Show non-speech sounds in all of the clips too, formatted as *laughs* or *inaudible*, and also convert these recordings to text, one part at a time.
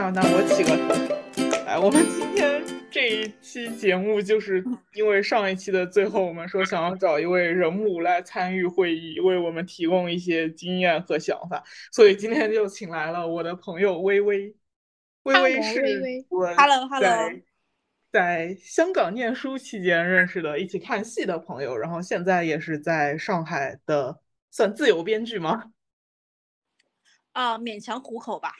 那那我起个头。来，我们今天这一期节目，就是因为上一期的最后，我们说想要找一位人物来参与会议，为我们提供一些经验和想法，所以今天就请来了我的朋友微微。微微是我 Hello Hello，在香港念书期间认识的，一起看戏的朋友，然后现在也是在上海的，算自由编剧吗？啊，勉强糊口吧。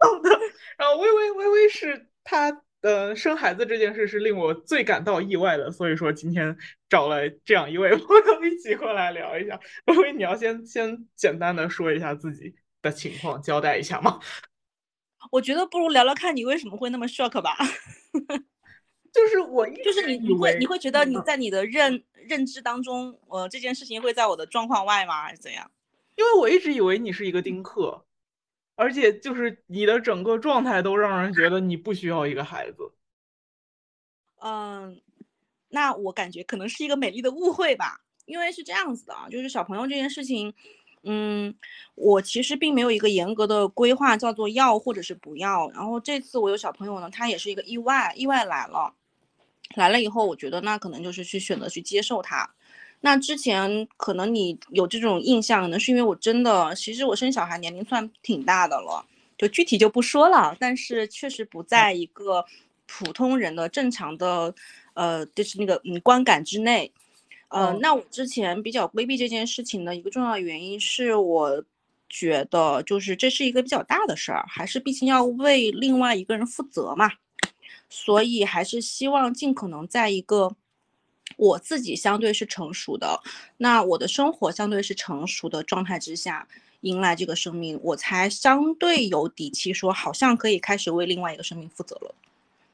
好的，然后微微微微是她。呃生孩子这件事是令我最感到意外的，所以说今天找了这样一位朋友一起过来聊一下。微微，你要先先简单的说一下自己的情况，交代一下吗？*laughs* 我觉得不如聊聊看你为什么会那么 shock 吧。*laughs* 就是我，就是你你会你会觉得你在你的认认知当中，呃，这件事情会在我的状况外吗，还是怎样？因为我一直以为你是一个丁克。而且就是你的整个状态都让人觉得你不需要一个孩子。嗯，那我感觉可能是一个美丽的误会吧。因为是这样子的啊，就是小朋友这件事情，嗯，我其实并没有一个严格的规划，叫做要或者是不要。然后这次我有小朋友呢，他也是一个意外，意外来了，来了以后，我觉得那可能就是去选择去接受他。那之前可能你有这种印象，可能是因为我真的，其实我生小孩年龄算挺大的了，就具体就不说了。但是确实不在一个普通人的正常的，呃，就是那个嗯观感之内。呃，那我之前比较规避这件事情的一个重要原因是我觉得，就是这是一个比较大的事儿，还是毕竟要为另外一个人负责嘛，所以还是希望尽可能在一个。我自己相对是成熟的，那我的生活相对是成熟的状态之下，迎来这个生命，我才相对有底气说，好像可以开始为另外一个生命负责了。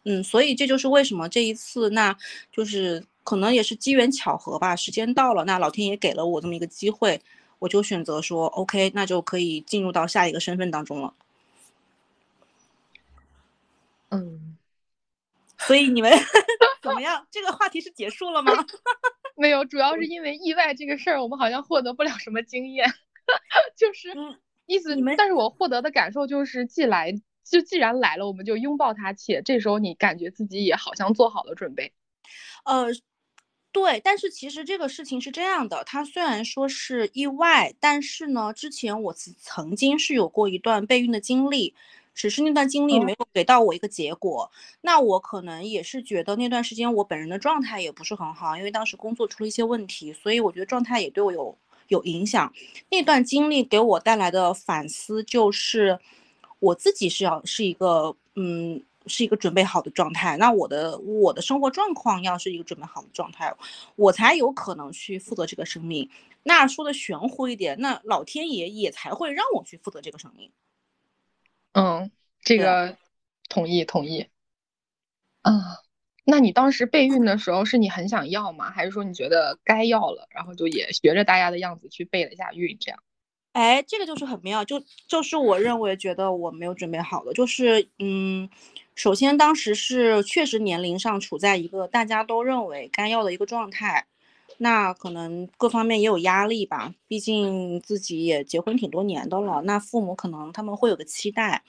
嗯，所以这就是为什么这一次，那就是可能也是机缘巧合吧，时间到了，那老天爷给了我这么一个机会，我就选择说，OK，那就可以进入到下一个身份当中了。嗯。所以你们 *laughs* 怎么样？这个话题是结束了吗？*laughs* 没有，主要是因为意外这个事儿，我们好像获得不了什么经验。*laughs* 就是意思，你们，但是我获得的感受就是，既来就既然来了，我们就拥抱它，且这时候你感觉自己也好像做好了准备。呃，对，但是其实这个事情是这样的，它虽然说是意外，但是呢，之前我曾曾经是有过一段备孕的经历。只是那段经历没有给到我一个结果，那我可能也是觉得那段时间我本人的状态也不是很好，因为当时工作出了一些问题，所以我觉得状态也对我有有影响。那段经历给我带来的反思就是，我自己是要是一个嗯是一个准备好的状态，那我的我的生活状况要是一个准备好的状态，我才有可能去负责这个生命。那说的玄乎一点，那老天爷也才会让我去负责这个生命。嗯，这个同意同意。啊，那你当时备孕的时候，是你很想要吗？还是说你觉得该要了，然后就也学着大家的样子去备了一下孕？这样？哎，这个就是很妙，就就是我认为觉得我没有准备好的，就是嗯，首先当时是确实年龄上处在一个大家都认为该要的一个状态。那可能各方面也有压力吧，毕竟自己也结婚挺多年的了，那父母可能他们会有个期待，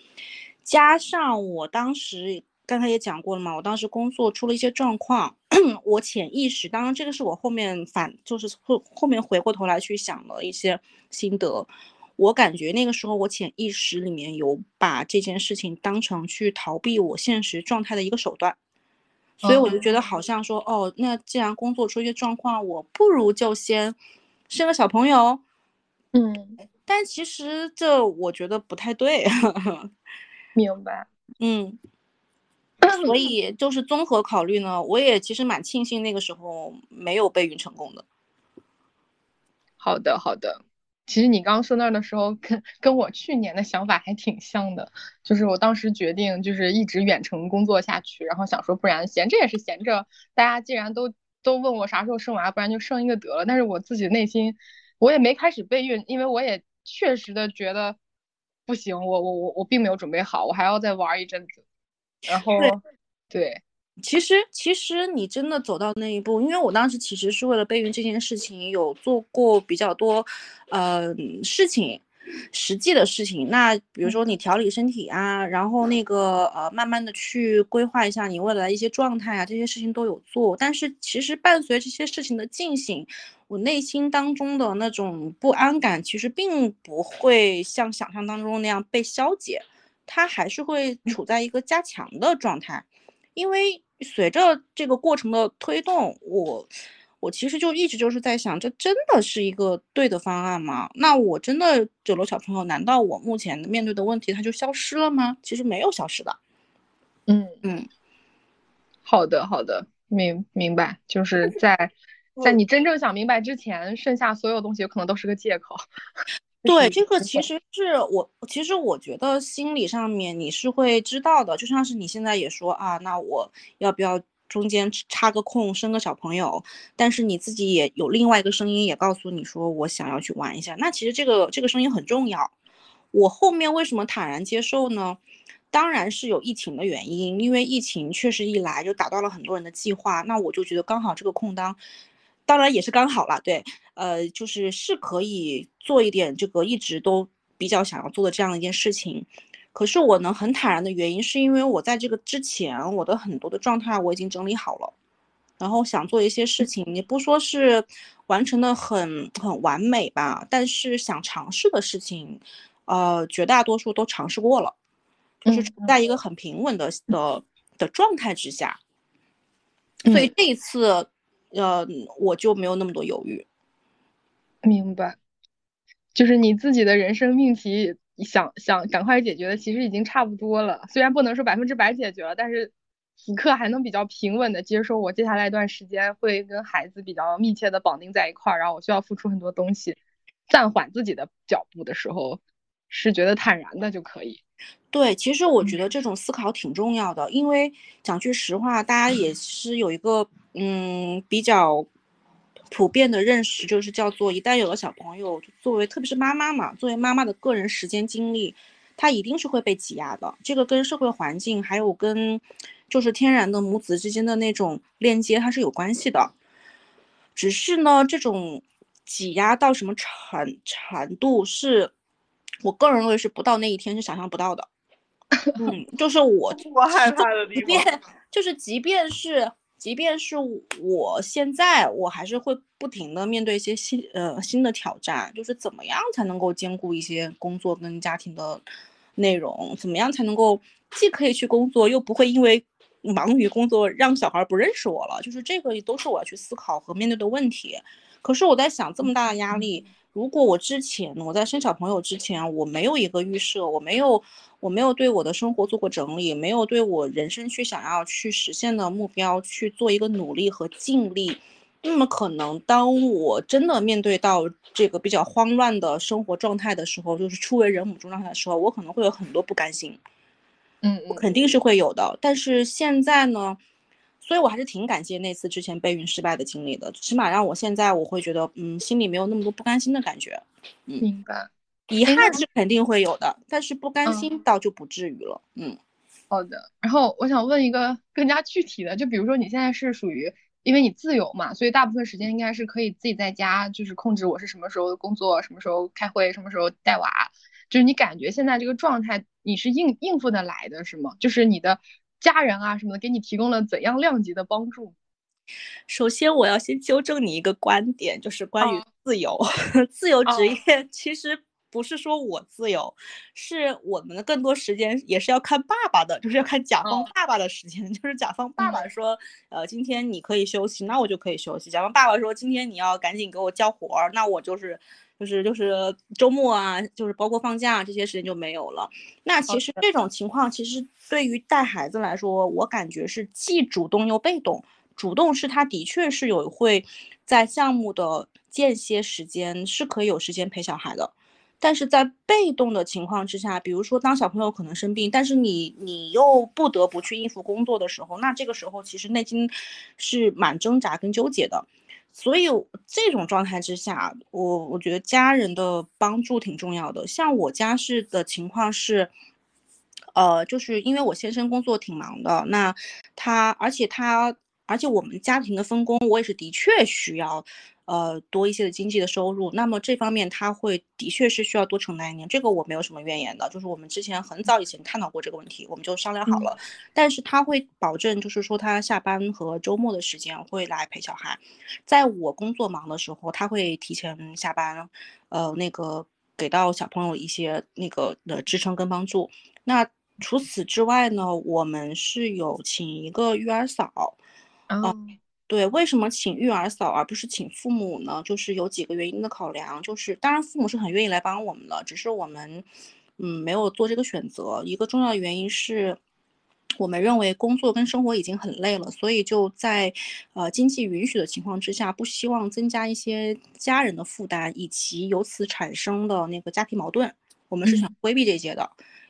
加上我当时刚才也讲过了嘛，我当时工作出了一些状况，*coughs* 我潜意识，当然这个是我后面反就是后后面回过头来去想了一些心得，我感觉那个时候我潜意识里面有把这件事情当成去逃避我现实状态的一个手段。所以我就觉得好像说，哦，那既然工作出一些状况，我不如就先生个小朋友，嗯，但其实这我觉得不太对，*laughs* 明白，嗯，所以就是综合考虑呢，我也其实蛮庆幸那个时候没有备孕成功的。好的，好的。其实你刚刚说那儿的时候，跟跟我去年的想法还挺像的，就是我当时决定就是一直远程工作下去，然后想说不然闲着也是闲着，大家既然都都问我啥时候生娃，不然就生一个得了。但是我自己内心，我也没开始备孕，因为我也确实的觉得不行，我我我我并没有准备好，我还要再玩一阵子。然后对。其实，其实你真的走到那一步，因为我当时其实是为了备孕这件事情有做过比较多，呃，事情。实际的事情。那比如说你调理身体啊，然后那个呃，慢慢的去规划一下你未来一些状态啊，这些事情都有做。但是其实伴随这些事情的进行，我内心当中的那种不安感，其实并不会像想象当中那样被消解，它还是会处在一个加强的状态。因为随着这个过程的推动，我。我其实就一直就是在想，这真的是一个对的方案吗？那我真的九楼小朋友，难道我目前面对的问题它就消失了吗？其实没有消失的。嗯嗯，好的好的，明明白，就是在在你真正想明白之前，剩下所有东西有可能都是个借口。对，这个其实是我，其实我觉得心理上面你是会知道的，就像是你现在也说啊，那我要不要？中间插个空生个小朋友，但是你自己也有另外一个声音，也告诉你说我想要去玩一下。那其实这个这个声音很重要。我后面为什么坦然接受呢？当然是有疫情的原因，因为疫情确实一来就打断了很多人的计划。那我就觉得刚好这个空当，当然也是刚好了。对，呃，就是是可以做一点这个一直都比较想要做的这样一件事情。可是我能很坦然的原因，是因为我在这个之前，我的很多的状态我已经整理好了，然后想做一些事情，也不说是完成的很很完美吧，但是想尝试的事情，呃，绝大多数都尝试过了，就是在一个很平稳的的的状态之下，所以这一次，呃，我就没有那么多犹豫。明白，就是你自己的人生命题。想想赶快解决的，其实已经差不多了。虽然不能说百分之百解决了，但是此刻还能比较平稳的接受，我接下来一段时间会跟孩子比较密切的绑定在一块儿，然后我需要付出很多东西，暂缓自己的脚步的时候，是觉得坦然的就可以。对，其实我觉得这种思考挺重要的，因为讲句实话，大家也是有一个嗯比较。普遍的认识就是叫做，一旦有了小朋友，作为特别是妈妈嘛，作为妈妈的个人时间精力，她一定是会被挤压的。这个跟社会环境还有跟就是天然的母子之间的那种链接，它是有关系的。只是呢，这种挤压到什么程程度，是我个人认为是不到那一天是想象不到的。*laughs* 嗯，就是我 *laughs* 我害怕的地方，就是即便是。即便是我现在，我还是会不停的面对一些新呃新的挑战，就是怎么样才能够兼顾一些工作跟家庭的内容，怎么样才能够既可以去工作，又不会因为忙于工作让小孩不认识我了，就是这个都是我要去思考和面对的问题。可是我在想，这么大的压力。如果我之前我在生小朋友之前，我没有一个预设，我没有我没有对我的生活做过整理，没有对我人生去想要去实现的目标去做一个努力和尽力，那么可能当我真的面对到这个比较慌乱的生活状态的时候，就是初为人母状态的时候，我可能会有很多不甘心，嗯，我肯定是会有的。但是现在呢？所以，我还是挺感谢那次之前备孕失败的经历的，起码让我现在我会觉得，嗯，心里没有那么多不甘心的感觉。嗯，明白。遗憾是肯定会有的，但是不甘心倒就不至于了。嗯，好的。然后我想问一个更加具体的，就比如说你现在是属于，因为你自由嘛，所以大部分时间应该是可以自己在家，就是控制我是什么时候工作，什么时候开会，什么时候带娃。就是你感觉现在这个状态，你是应应付得来的，是吗？就是你的。家人啊什么的，给你提供了怎样量级的帮助？首先，我要先纠正你一个观点，就是关于自由。*laughs* 自由职业其实不是说我自由，是我们的更多时间也是要看爸爸的，就是要看甲方爸爸的时间。*laughs* 就是甲方爸爸说，呃，今天你可以休息，那我就可以休息。甲方爸爸说，今天你要赶紧给我交活儿，那我就是。就是就是周末啊，就是包括放假这些时间就没有了。那其实这种情况，其实对于带孩子来说，我感觉是既主动又被动。主动是他的确是有会在项目的间歇时间是可以有时间陪小孩的，但是在被动的情况之下，比如说当小朋友可能生病，但是你你又不得不去应付工作的时候，那这个时候其实内心是蛮挣扎跟纠结的。所以这种状态之下，我我觉得家人的帮助挺重要的。像我家是的情况是，呃，就是因为我先生工作挺忙的，那他而且他而且我们家庭的分工，我也是的确需要，呃，多一些的经济的收入。那么这方面他会的确是需要多承担一点，这个我没有什么怨言的。就是我们之前很早以前探讨过这个问题，我们就商量好了。但是他会保证，就是说他下班和周末的时间会来陪小孩。在我工作忙的时候，他会提前下班，呃，那个给到小朋友一些那个的支撑跟帮助。那除此之外呢，我们是有请一个育儿嫂。哦，对，为什么请育儿嫂而不是请父母呢？就是有几个原因的考量，就是当然父母是很愿意来帮我们的，只是我们，嗯，没有做这个选择。一个重要的原因是，我们认为工作跟生活已经很累了，所以就在，呃，经济允许的情况之下，不希望增加一些家人的负担，以及由此产生的那个家庭矛盾。我们是想规避这些的，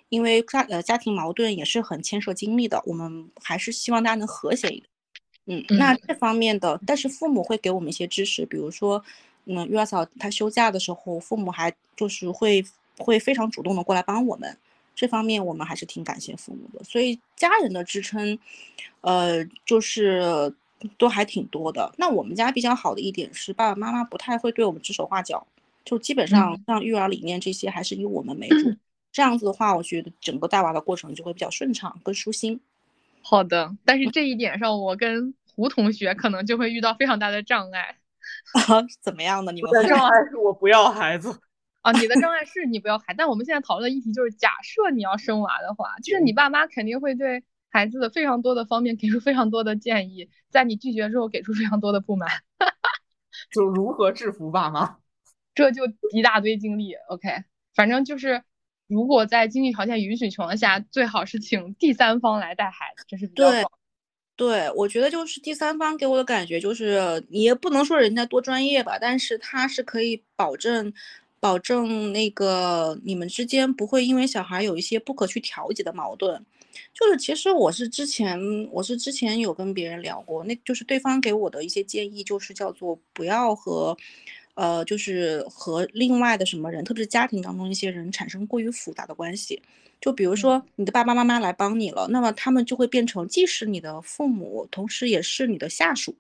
因为家呃家庭矛盾也是很牵涉精力的，我们还是希望大家能和谐一点。嗯，那这方面的，但是父母会给我们一些支持，比如说，嗯，育儿嫂她休假的时候，父母还就是会会非常主动的过来帮我们，这方面我们还是挺感谢父母的。所以家人的支撑，呃，就是都还挺多的。那我们家比较好的一点是，爸爸妈妈不太会对我们指手画脚，就基本上像育儿理念这些还是以我们为主。这样子的话，我觉得整个带娃的过程就会比较顺畅，更舒心。好的，但是这一点上，我跟胡同学可能就会遇到非常大的障碍。*laughs* 啊，怎么样的？你们的障碍是我不要孩子 *laughs* 啊，你的障碍是你不要孩，但我们现在讨论的议题就是，假设你要生娃的话，就是你爸妈肯定会对孩子的非常多的方面给出非常多的建议，在你拒绝之后给出非常多的不满，*laughs* 就如何制服爸妈，这就一大堆经历。OK，反正就是。如果在经济条件允许情况下，最好是请第三方来带孩子，这是比较好。对，我觉得就是第三方给我的感觉就是，你也不能说人家多专业吧，但是他是可以保证，保证那个你们之间不会因为小孩有一些不可去调节的矛盾。就是其实我是之前我是之前有跟别人聊过，那就是对方给我的一些建议，就是叫做不要和。呃，就是和另外的什么人，特别是家庭当中一些人产生过于复杂的关系。就比如说你的爸爸妈妈来帮你了，那么他们就会变成既是你的父母，同时也是你的下属。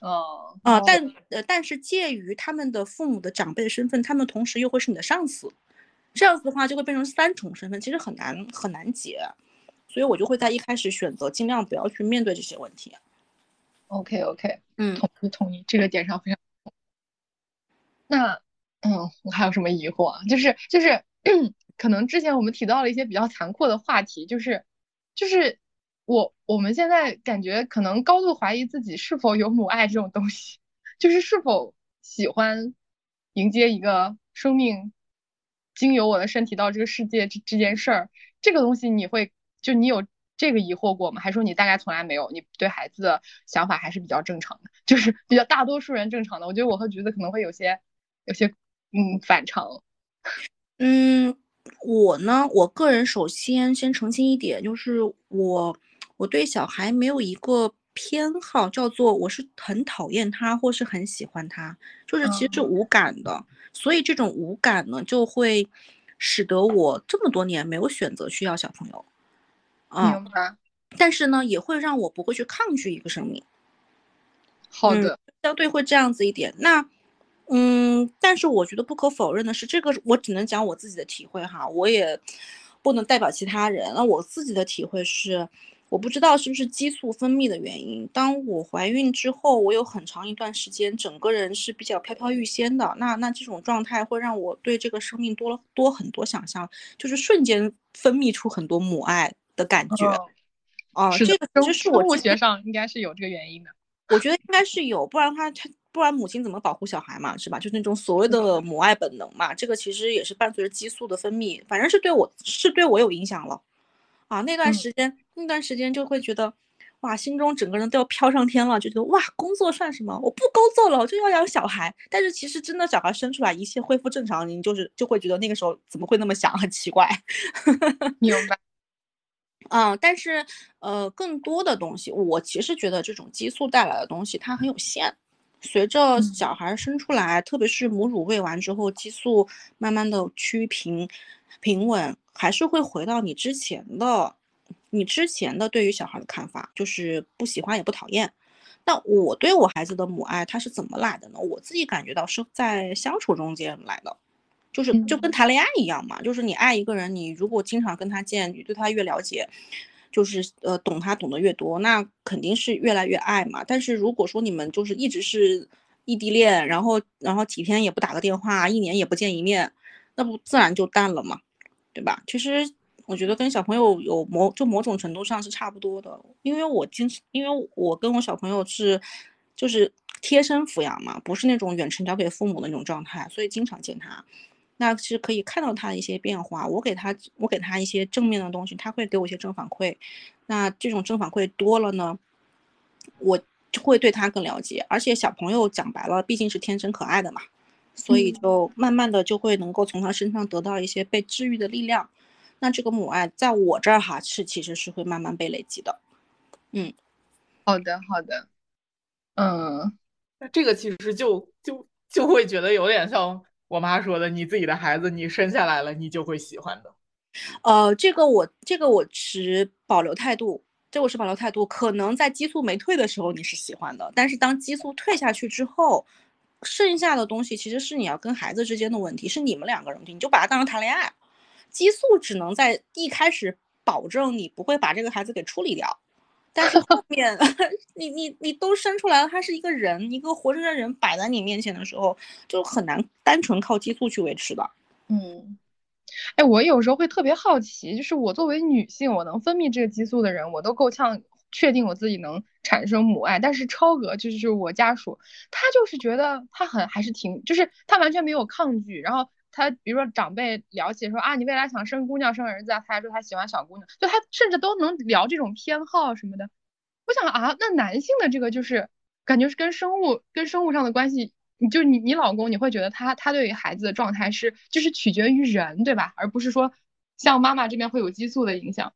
哦，啊，但呃，但是介于他们的父母的长辈的身份，他们同时又会是你的上司。这样子的话就会变成三重身份，其实很难很难解。所以我就会在一开始选择尽量不要去面对这些问题。OK OK，嗯，同意同意，这个点上非常。那，嗯，我还有什么疑惑啊？就是就是，*coughs* 可能之前我们提到了一些比较残酷的话题，就是就是我我们现在感觉可能高度怀疑自己是否有母爱这种东西，就是是否喜欢迎接一个生命经由我的身体到这个世界这这件事儿，这个东西你会就你有这个疑惑过吗？还说你大概从来没有？你对孩子的想法还是比较正常的，*laughs* 就是比较大多数人正常的。我觉得我和橘子可能会有些。有些嗯反常，嗯，我呢，我个人首先先澄清一点，就是我我对小孩没有一个偏好，叫做我是很讨厌他或是很喜欢他，就是其实是无感的，所以这种无感呢，就会使得我这么多年没有选择去要小朋友，明白？但是呢，也会让我不会去抗拒一个生命。好的，相对会这样子一点，那。嗯，但是我觉得不可否认的是，这个我只能讲我自己的体会哈，我也不能代表其他人。那我自己的体会是，我不知道是不是激素分泌的原因。当我怀孕之后，我有很长一段时间，整个人是比较飘飘欲仙的。那那这种状态会让我对这个生命多了多很多想象，就是瞬间分泌出很多母爱的感觉。哦，这个其实是我生物学上应该是有这个原因的。我觉得应该是有，不然的话他。不然母亲怎么保护小孩嘛，是吧？就是那种所谓的母爱本能嘛，这个其实也是伴随着激素的分泌，反正是对我是对我有影响了，啊，那段时间那段时间就会觉得，哇，心中整个人都要飘上天了，就觉得哇，工作算什么？我不工作了，我就要养小孩。但是其实真的小孩生出来，一切恢复正常，你就是就会觉得那个时候怎么会那么想，很奇怪。*laughs* 明白。嗯，*laughs* 但是呃，更多的东西，我其实觉得这种激素带来的东西它很有限。随着小孩生出来，特别是母乳喂完之后，激素慢慢的趋平平稳，还是会回到你之前的你之前的对于小孩的看法，就是不喜欢也不讨厌。那我对我孩子的母爱，它是怎么来的呢？我自己感觉到是在相处中间来的，就是就跟谈恋爱一样嘛。就是你爱一个人，你如果经常跟他见，你对他越了解，就是呃懂他懂得越多，那肯定是越来越爱嘛。但是如果说你们就是一直是异地恋，然后然后几天也不打个电话，一年也不见一面，那不自然就淡了嘛，对吧？其实。我觉得跟小朋友有某就某种程度上是差不多的，因为我经因为我跟我小朋友是就是贴身抚养嘛，不是那种远程交给父母的那种状态，所以经常见他，那其实可以看到他的一些变化。我给他我给他一些正面的东西，他会给我一些正反馈。那这种正反馈多了呢，我就会对他更了解。而且小朋友讲白了，毕竟是天真可爱的嘛，所以就慢慢的就会能够从他身上得到一些被治愈的力量。那这个母爱在我这儿哈是其实是会慢慢被累积的，嗯，好的好的，嗯，那这个其实就就就会觉得有点像我妈说的，你自己的孩子你生下来了你就会喜欢的，呃，这个我这个我持保留态度，这我是保留态度，可能在激素没退的时候你是喜欢的，但是当激素退下去之后，剩下的东西其实是你要跟孩子之间的问题，是你们两个人问题，你就把它当成谈恋爱。激素只能在一开始保证你不会把这个孩子给处理掉，但是后面 *laughs* 你你你都生出来了，他是一个人，一个活生生人摆在你面前的时候，就很难单纯靠激素去维持的。嗯，哎，我有时候会特别好奇，就是我作为女性，我能分泌这个激素的人，我都够呛确定我自己能产生母爱，但是超哥就是我家属，他就是觉得他很还是挺，就是他完全没有抗拒，然后。他比如说长辈聊起说啊，你未来想生姑娘生儿子啊，他还说他喜欢小姑娘，就他甚至都能聊这种偏好什么的。我想啊，那男性的这个就是感觉是跟生物跟生物上的关系，你就你你老公你会觉得他他对于孩子的状态是就是取决于人对吧，而不是说像妈妈这边会有激素的影响。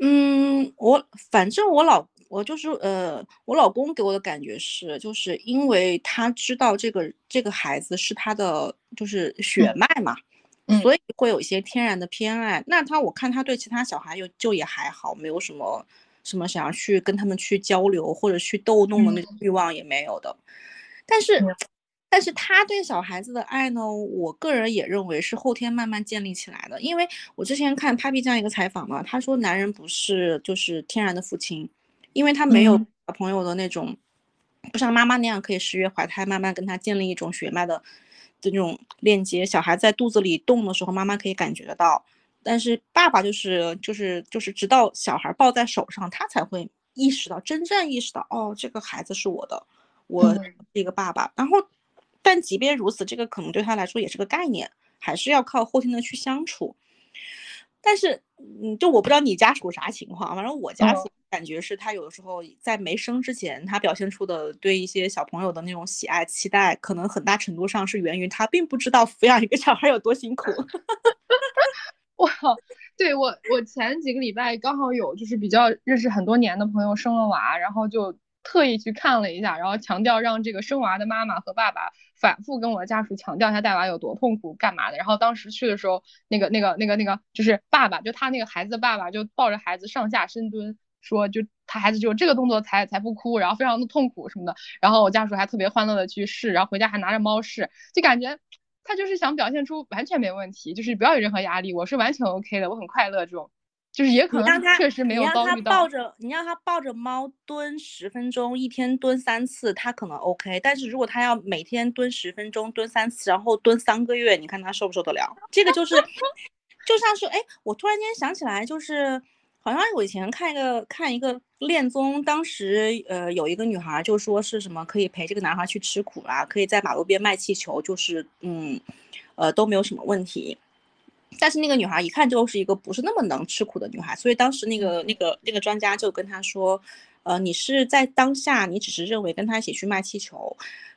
嗯，我反正我老。我就是呃，我老公给我的感觉是，就是因为他知道这个这个孩子是他的就是血脉嘛，所以会有一些天然的偏爱。那他我看他对其他小孩又就也还好，没有什么什么想要去跟他们去交流或者去逗弄的那种欲望也没有的。但是，但是他对小孩子的爱呢，我个人也认为是后天慢慢建立起来的。因为我之前看 Papi 这样一个采访嘛，他说男人不是就是天然的父亲。因为他没有小朋友的那种，不像妈妈那样可以十月怀胎，慢慢跟他建立一种血脉的这种链接。小孩在肚子里动的时候，妈妈可以感觉得到，但是爸爸就是就是就是直到小孩抱在手上，他才会意识到真正意识到哦，这个孩子是我的，我是一个爸爸。然后，但即便如此，这个可能对他来说也是个概念，还是要靠后天的去相处。但是，嗯，就我不知道你家属啥情况，反正我家属。感觉是他有的时候在没生之前，他表现出的对一些小朋友的那种喜爱、期待，可能很大程度上是源于他并不知道抚养一个小孩有多辛苦。*laughs* 哇，对我，我前几个礼拜刚好有就是比较认识很多年的朋友生了娃，然后就特意去看了一下，然后强调让这个生娃的妈妈和爸爸反复跟我的家属强调一下带娃有多痛苦、干嘛的。然后当时去的时候，那个、那个、那个、那个就是爸爸，就他那个孩子的爸爸就抱着孩子上下深蹲。说就他孩子就这个动作才才不哭，然后非常的痛苦什么的，然后我家属还特别欢乐的去试，然后回家还拿着猫试，就感觉他就是想表现出完全没问题，就是不要有任何压力，我是完全 OK 的，我很快乐这种，就是也可能确实没有遭遇到。抱着你让他抱着猫蹲十分钟，一天蹲三次，他可能 OK，但是如果他要每天蹲十分钟，蹲三次，然后蹲三个月，你看他受不受得了？这个就是 *laughs* 就像是哎，我突然间想起来就是。好像我以前看一个看一个恋综，当时呃有一个女孩就说是什么可以陪这个男孩去吃苦啊，可以在马路边卖气球，就是嗯，呃都没有什么问题。但是那个女孩一看就是一个不是那么能吃苦的女孩，所以当时那个那个那个专家就跟她说，呃，你是在当下你只是认为跟他一起去卖气球，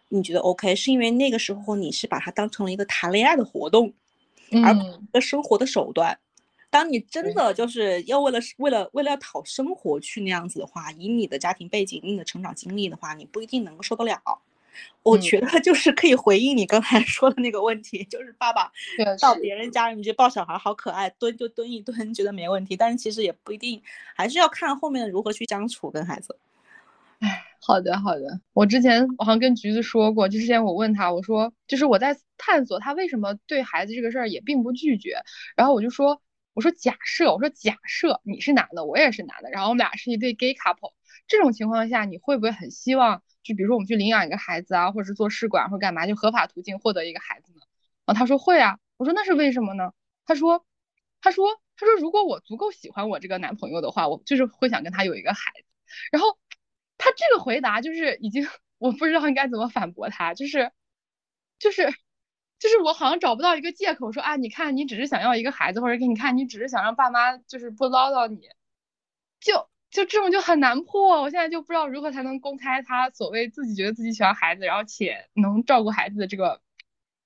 你觉得 OK，是因为那个时候你是把它当成了一个谈恋爱的活动，而不是一个生活的手段。当你真的就是要为了为了为了要讨生活去那样子的话，以你的家庭背景、你的成长经历的话，你不一定能够受得了。我觉得就是可以回应你刚才 *laughs* 说的那个问题，就是爸爸到别人家里面去抱小孩好可爱，蹲就蹲一蹲，觉得没问题，但是其实也不一定，还是要看后面如何去相处跟孩子。好的，好的。我之前我好像跟橘子说过，就之前我问他，我说就是我在探索他为什么对孩子这个事儿也并不拒绝，然后我就说，我说假设，我说假设你是男的，我也是男的，然后我们俩是一对 gay couple，这种情况下，你会不会很希望，就比如说我们去领养一个孩子啊，或者是做试管或干嘛，就合法途径获得一个孩子呢？然后他说会啊，我说那是为什么呢？他说，他说，他说如果我足够喜欢我这个男朋友的话，我就是会想跟他有一个孩子，然后。他这个回答就是已经，*laughs* 我不知道应该怎么反驳他，就是，就是，就是我好像找不到一个借口说啊，你看你只是想要一个孩子，或者给你看你只是想让爸妈就是不唠叨你，就就这种就很难破。我现在就不知道如何才能公开他所谓自己觉得自己喜欢孩子，然后且能照顾孩子的这个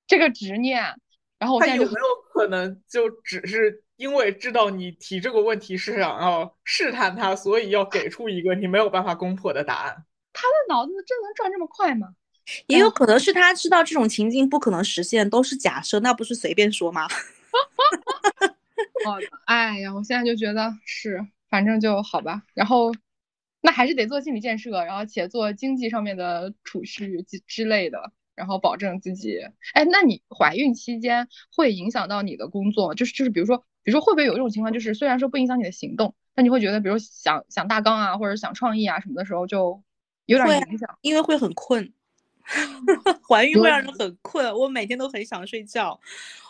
这个执念。然后我现在有没有可能就只是？因为知道你提这个问题是想要试探他，所以要给出一个你没有办法攻破的答案。他的脑子真能转这么快吗？也有可能是他知道这种情境不可能实现，都是假设，那不是随便说吗？*laughs* 好的，哎呀，我现在就觉得是，反正就好吧。然后，那还是得做心理建设，然后且做经济上面的储蓄之之类的。然后保证自己，哎，那你怀孕期间会影响到你的工作？就是就是，比如说，比如说，会不会有一种情况，就是虽然说不影响你的行动，但你会觉得，比如想想大纲啊，或者想创意啊什么的时候，就有点影响，因为会很困。*laughs* 怀孕会让人很困，我每天都很想睡觉，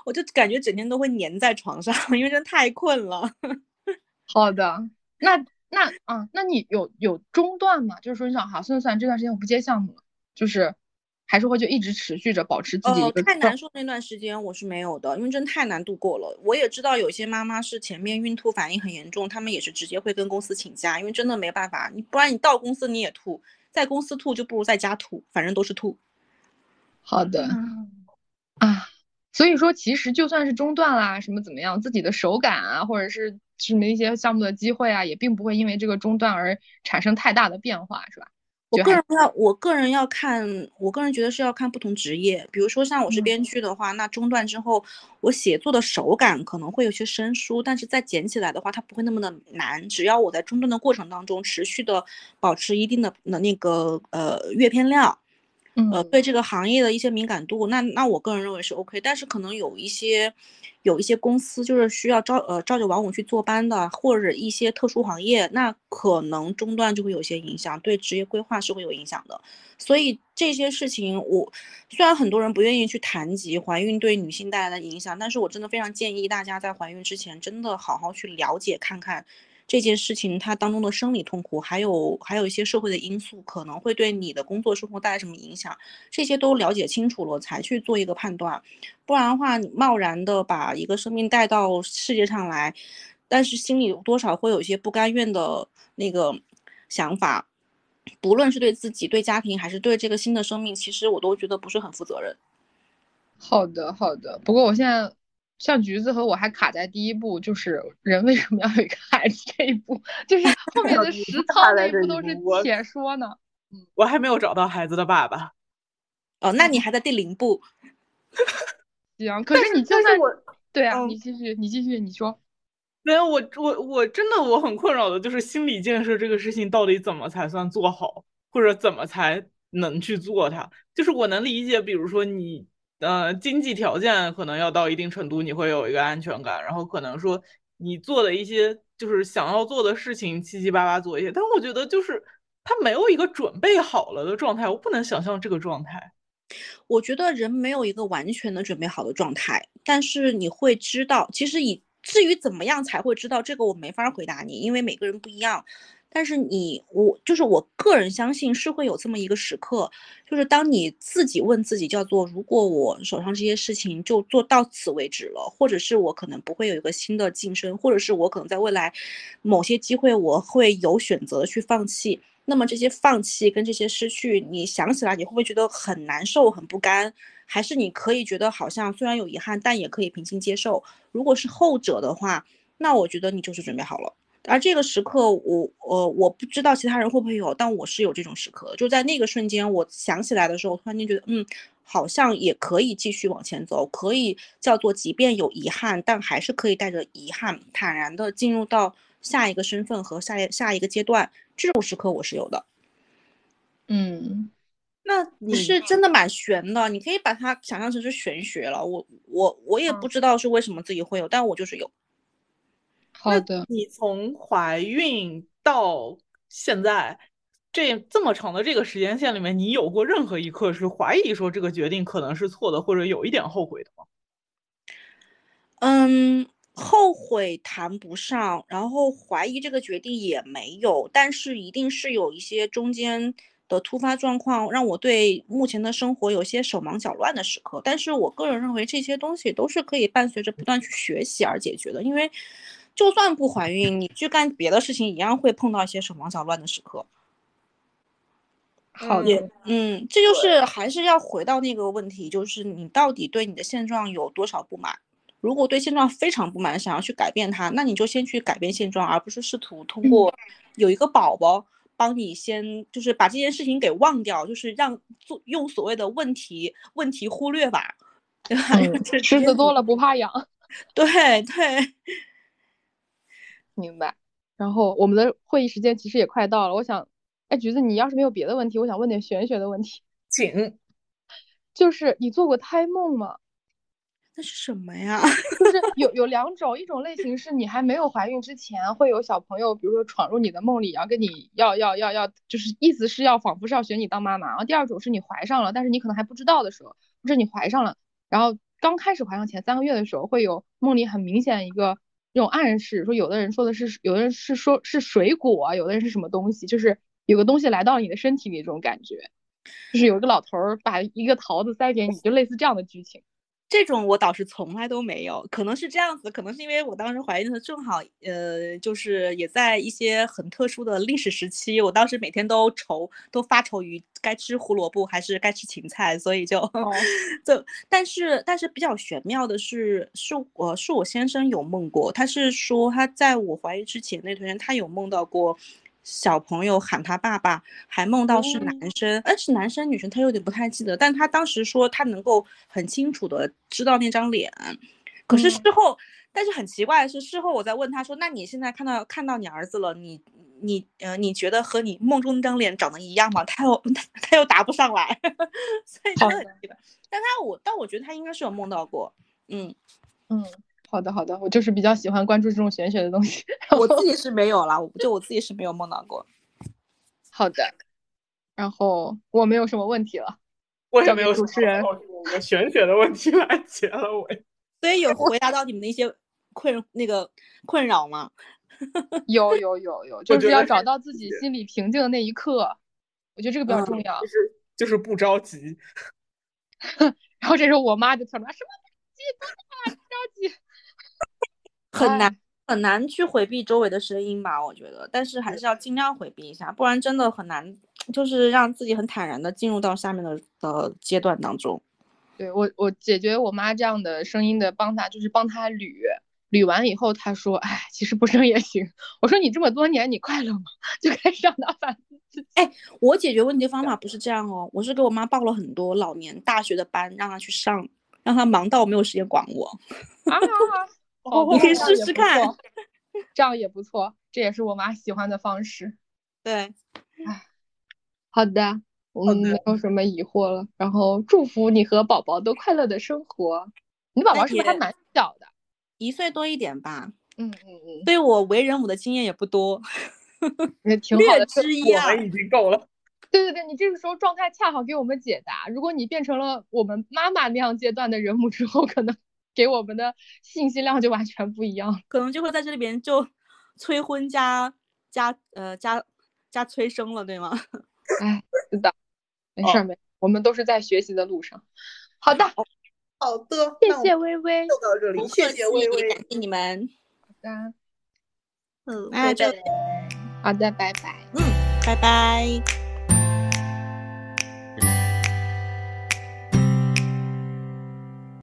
我就感觉整天都会粘在床上，因为真的太困了。*laughs* 好的，那那啊，那你有有中断吗？就是说，你想，好，算算这段时间我不接项目了，就是。还是会就一直持续着保持自己哦，太难受那段时间我是没有的，因为真太难度过了。我也知道有些妈妈是前面孕吐反应很严重，她们也是直接会跟公司请假，因为真的没办法，你不然你到公司你也吐，在公司吐就不如在家吐，反正都是吐。好的，啊，所以说其实就算是中断啦，什么怎么样，自己的手感啊，或者是什么一些项目的机会啊，也并不会因为这个中断而产生太大的变化，是吧？我个人要，我个人要看，我个人觉得是要看不同职业。比如说像我是编剧的话，那中断之后，我写作的手感可能会有些生疏，但是再捡起来的话，它不会那么的难。只要我在中断的过程当中持续的保持一定的的那个呃阅片量，呃对这个行业的一些敏感度，那那我个人认为是 OK。但是可能有一些。有一些公司就是需要朝呃朝九晚五去坐班的，或者一些特殊行业，那可能中断就会有些影响，对职业规划是会有影响的。所以这些事情，我虽然很多人不愿意去谈及怀孕对女性带来的影响，但是我真的非常建议大家在怀孕之前，真的好好去了解看看。这件事情它当中的生理痛苦，还有还有一些社会的因素，可能会对你的工作生活带来什么影响？这些都了解清楚了，才去做一个判断。不然的话，你贸然的把一个生命带到世界上来，但是心里多少会有一些不甘愿的那个想法，不论是对自己、对家庭，还是对这个新的生命，其实我都觉得不是很负责任。好的，好的。不过我现在。像橘子和我还卡在第一步，就是人为什么要有一个孩子这一步，*laughs* 就是后面的实操那一步都是且说呢。嗯，我还没有找到孩子的爸爸。哦，那你还在第零步。*laughs* 行，可是你就算我，对啊，你继续，你继续，你说。没有，我我我真的我很困扰的就是心理建设这个事情到底怎么才算做好，或者怎么才能去做它？就是我能理解，比如说你。呃，经济条件可能要到一定程度，你会有一个安全感，然后可能说你做的一些就是想要做的事情，七七八八做一些。但我觉得就是他没有一个准备好了的状态，我不能想象这个状态。我觉得人没有一个完全的准备好的状态，但是你会知道，其实以至于怎么样才会知道这个，我没法回答你，因为每个人不一样。但是你我就是我个人相信是会有这么一个时刻，就是当你自己问自己，叫做如果我手上这些事情就做到此为止了，或者是我可能不会有一个新的晋升，或者是我可能在未来某些机会我会有选择去放弃，那么这些放弃跟这些失去，你想起来你会不会觉得很难受、很不甘？还是你可以觉得好像虽然有遗憾，但也可以平心接受？如果是后者的话，那我觉得你就是准备好了。而这个时刻，我呃我不知道其他人会不会有，但我是有这种时刻，就在那个瞬间，我想起来的时候，突然间觉得，嗯，好像也可以继续往前走，可以叫做即便有遗憾，但还是可以带着遗憾坦然的进入到下一个身份和下下一个阶段。这种时刻我是有的。嗯，那你是真的蛮玄的，你可以把它想象成是玄学了。我我我也不知道是为什么自己会有，但我就是有。好的，你从怀孕到现在这这么长的这个时间线里面，你有过任何一刻是怀疑说这个决定可能是错的，或者有一点后悔的吗？嗯，后悔谈不上，然后怀疑这个决定也没有，但是一定是有一些中间的突发状况，让我对目前的生活有些手忙脚乱的时刻。但是我个人认为这些东西都是可以伴随着不断去学习而解决的，因为。就算不怀孕，你去干别的事情，一样会碰到一些手忙脚乱的时刻。好的，嗯，这就是还是要回到那个问题，就是你到底对你的现状有多少不满？如果对现状非常不满，想要去改变它，那你就先去改变现状，而不是试图通过有一个宝宝帮你先就是把这件事情给忘掉，就是让做用所谓的问题问题忽略法，对吧？*laughs* 狮子多了不怕痒。对 *laughs* 对。明白，然后我们的会议时间其实也快到了，我想，哎，橘子，你要是没有别的问题，我想问点玄学的问题，请，*laughs* 就是你做过胎梦吗？那是什么呀？*laughs* 就是 *laughs* 有有两种，一种类型是你还没有怀孕之前会有小朋友，比如说闯入你的梦里，然后跟你要要要要，就是意思是要仿佛是要选你当妈妈。然后第二种是你怀上了，但是你可能还不知道的时候，或者你怀上了，然后刚开始怀上前三个月的时候，会有梦里很明显一个。这种暗示说，有的人说的是，有的人是说是水果，有的人是什么东西，就是有个东西来到你的身体里，这种感觉，就是有一个老头儿把一个桃子塞给你，就类似这样的剧情。这种我倒是从来都没有，可能是这样子，可能是因为我当时怀孕的正好，呃，就是也在一些很特殊的历史时期，我当时每天都愁，都发愁于该吃胡萝卜还是该吃芹菜，所以就 *laughs* 就，但是但是比较玄妙的是，是我是我先生有梦过，他是说他在我怀孕之前那段时间，他有梦到过。小朋友喊他爸爸，还梦到是男生，哎，是男生女生，他有点不太记得。但他当时说他能够很清楚的知道那张脸，可是事后，但是很奇怪的是，事后我在问他说，那你现在看到看到你儿子了，你你呃，你觉得和你梦中那张脸长得一样吗？他又他他又答不上来，所以真的很奇怪。但他我但我觉得他应该是有梦到过，嗯嗯。好的，好的，我就是比较喜欢关注这种玄学的东西。我自己是没有了，就我自己是没有梦到过。*laughs* 好的，然后我没有什么问题了，我也没有主持人我玄学的问题来结了尾。*laughs* 所以有回答到你们的一些困那个困扰吗？有有有有，就是要找到自己心里平静的那一刻，我觉得这个比较重要。就是就是不着急。*laughs* 然后这时候我妈就跳出来：“什么不着急？不着急。”很难很难去回避周围的声音吧，我觉得，但是还是要尽量回避一下，不然真的很难，就是让自己很坦然的进入到下面的的阶段当中。对我，我解决我妈这样的声音的方法就是帮她捋，捋完以后她说，哎，其实不生也行。我说你这么多年你快乐吗？*laughs* 就开始让她反思。哎，我解决问题的方法不是这样哦，我是给我妈报了很多老年大学的班，让她去上，让她忙到没有时间管我。啊。你可以试试看，*laughs* 这样也不错，这也是我妈喜欢的方式。对，哎，好的，我们没有什么疑惑了。然后祝福你和宝宝都快乐的生活。你宝宝是不是还蛮小的？一岁多一点吧。嗯嗯嗯。对我为人母的经验也不多，*laughs* 也挺好的。之一啊，已经够了。*laughs* 对对对，你这个时候状态恰好给我们解答。如果你变成了我们妈妈那样阶段的人母之后，可能。给我们的信息量就完全不一样，可能就会在这里边就催婚加加呃加加催生了，对吗？*laughs* 哎，是的，没事没，我们都是在学习的路上。好的，好的，谢谢微微，就到这里，谢谢微微，感谢你们。好的，嗯，那就好的，拜拜，嗯，拜拜。